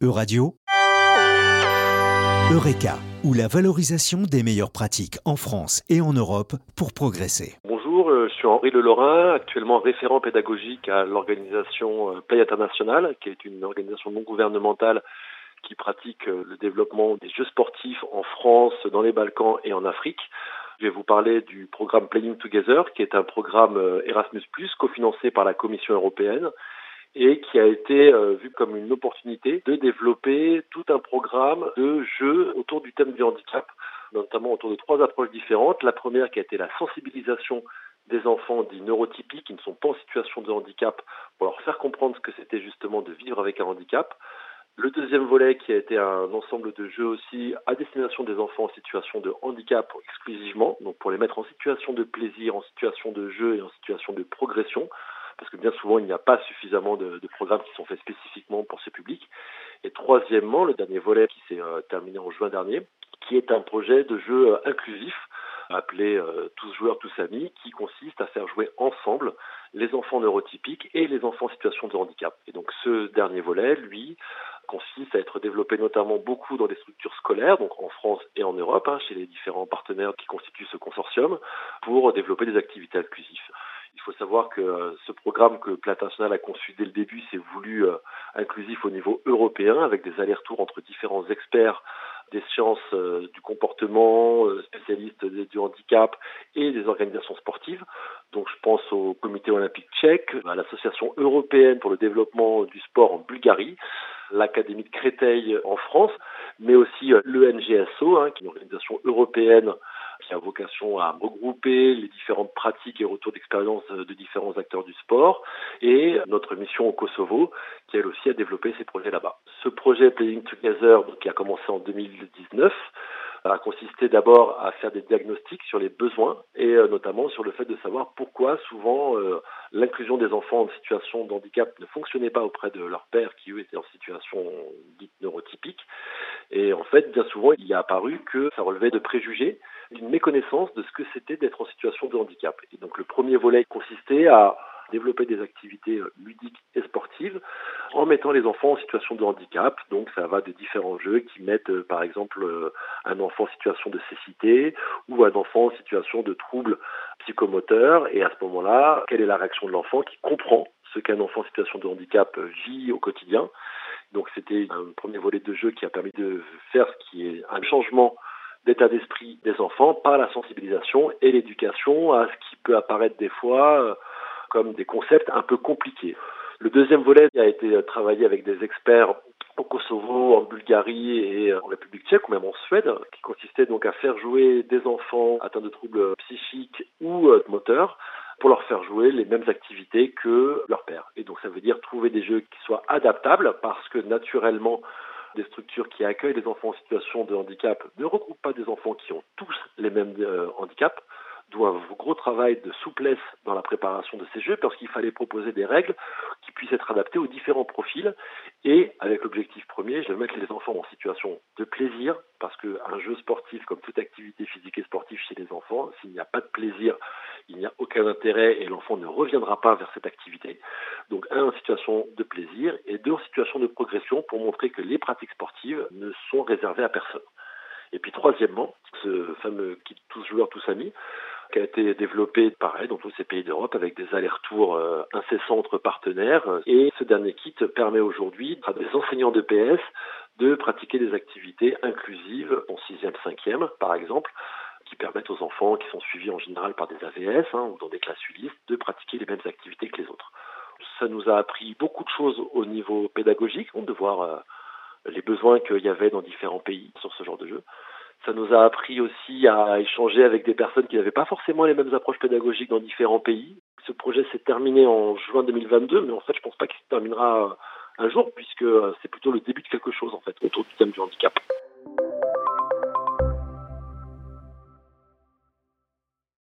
Euradio, Eureka, ou la valorisation des meilleures pratiques en France et en Europe pour progresser. Bonjour, euh, je suis Henri Lelorin, actuellement référent pédagogique à l'organisation euh, Play International, qui est une organisation non gouvernementale qui pratique euh, le développement des jeux sportifs en France, dans les Balkans et en Afrique. Je vais vous parler du programme Playing Together, qui est un programme Erasmus+, cofinancé par la Commission européenne et qui a été euh, vu comme une opportunité de développer tout un programme de jeux autour du thème du handicap, notamment autour de trois approches différentes. La première qui a été la sensibilisation des enfants dits neurotypiques qui ne sont pas en situation de handicap pour leur faire comprendre ce que c'était justement de vivre avec un handicap. Le deuxième volet qui a été un ensemble de jeux aussi à destination des enfants en situation de handicap exclusivement, donc pour les mettre en situation de plaisir, en situation de jeu et en situation de progression parce que bien souvent il n'y a pas suffisamment de, programmes qui sont faits spécifiquement pour ce public. Et troisièmement, le dernier volet qui s'est euh, terminé en juin dernier, qui est un projet de jeu euh, inclusif appelé euh, Tous joueurs, tous amis, qui consiste à faire jouer ensemble les enfants neurotypiques et les enfants en situation de handicap. Et donc ce dernier volet, lui, consiste à être développé notamment beaucoup dans des structures scolaires, donc en France et en Europe, hein, chez les différents partenaires qui constituent ce consortium, pour développer des activités inclusives. Il faut savoir que euh, ce programme que Plata National a conçu dès le début s'est voulu euh, inclusif au niveau européen avec des allers-retours entre différents experts des sciences euh, du comportement, spécialistes du handicap et des organisations sportives. Donc je pense au comité olympique tchèque, à l'association européenne pour le développement du sport en Bulgarie, l'Académie de Créteil en France, mais aussi l'ENGSO, hein, qui est une organisation européenne qui a vocation à regrouper les différentes pratiques et retours d'expérience de différents acteurs du sport, et notre mission au Kosovo, qui elle aussi a développé ces projets là-bas. Ce projet Playing Together, qui a commencé en 2019, a consisté d'abord à faire des diagnostics sur les besoins et euh, notamment sur le fait de savoir pourquoi souvent euh, l'inclusion des enfants en situation de handicap ne fonctionnait pas auprès de leurs pères qui eux étaient en situation dite neurotypique. Et en fait, bien souvent, il y a apparu que ça relevait de préjugés, d'une méconnaissance de ce que c'était d'être en situation de handicap. Et donc le premier volet consistait à développer des activités euh, ludiques et sportives mettant les enfants en situation de handicap. Donc ça va de différents jeux qui mettent euh, par exemple euh, un enfant en situation de cécité ou un enfant en situation de trouble psychomoteur et à ce moment-là, quelle est la réaction de l'enfant qui comprend ce qu'un enfant en situation de handicap vit au quotidien? Donc c'était un premier volet de jeu qui a permis de faire ce qui est un changement d'état d'esprit des enfants par la sensibilisation et l'éducation à ce qui peut apparaître des fois comme des concepts un peu compliqués. Le deuxième volet a été travaillé avec des experts au Kosovo, en Bulgarie et en République tchèque ou même en Suède, qui consistait donc à faire jouer des enfants atteints de troubles psychiques ou euh, moteurs pour leur faire jouer les mêmes activités que leur père. Et donc ça veut dire trouver des jeux qui soient adaptables parce que naturellement des structures qui accueillent des enfants en situation de handicap ne regroupent pas des enfants qui ont tous les mêmes euh, handicaps d'où un gros travail de souplesse dans la préparation de ces jeux parce qu'il fallait proposer des règles qui puissent être adaptées aux différents profils et avec l'objectif premier, je vais mettre les enfants en situation de plaisir parce qu'un jeu sportif comme toute activité physique et sportive chez les enfants, s'il n'y a pas de plaisir, il n'y a aucun intérêt et l'enfant ne reviendra pas vers cette activité. Donc un en situation de plaisir et deux en situation de progression pour montrer que les pratiques sportives ne sont réservées à personne. Et puis troisièmement, ce fameux kit tous joueurs tous amis, qui a été développé pareil dans tous ces pays d'Europe avec des allers-retours euh, incessants entre partenaires. Et ce dernier kit permet aujourd'hui à des enseignants de PS de pratiquer des activités inclusives en 6e, 5e par exemple, qui permettent aux enfants qui sont suivis en général par des AVS hein, ou dans des classes ULIS de pratiquer les mêmes activités que les autres. Ça nous a appris beaucoup de choses au niveau pédagogique, de voir euh, les besoins qu'il y avait dans différents pays sur ce genre de jeu. Ça nous a appris aussi à échanger avec des personnes qui n'avaient pas forcément les mêmes approches pédagogiques dans différents pays. Ce projet s'est terminé en juin 2022, mais en fait, je pense pas qu'il se terminera un jour, puisque c'est plutôt le début de quelque chose, en fait, autour du thème du handicap.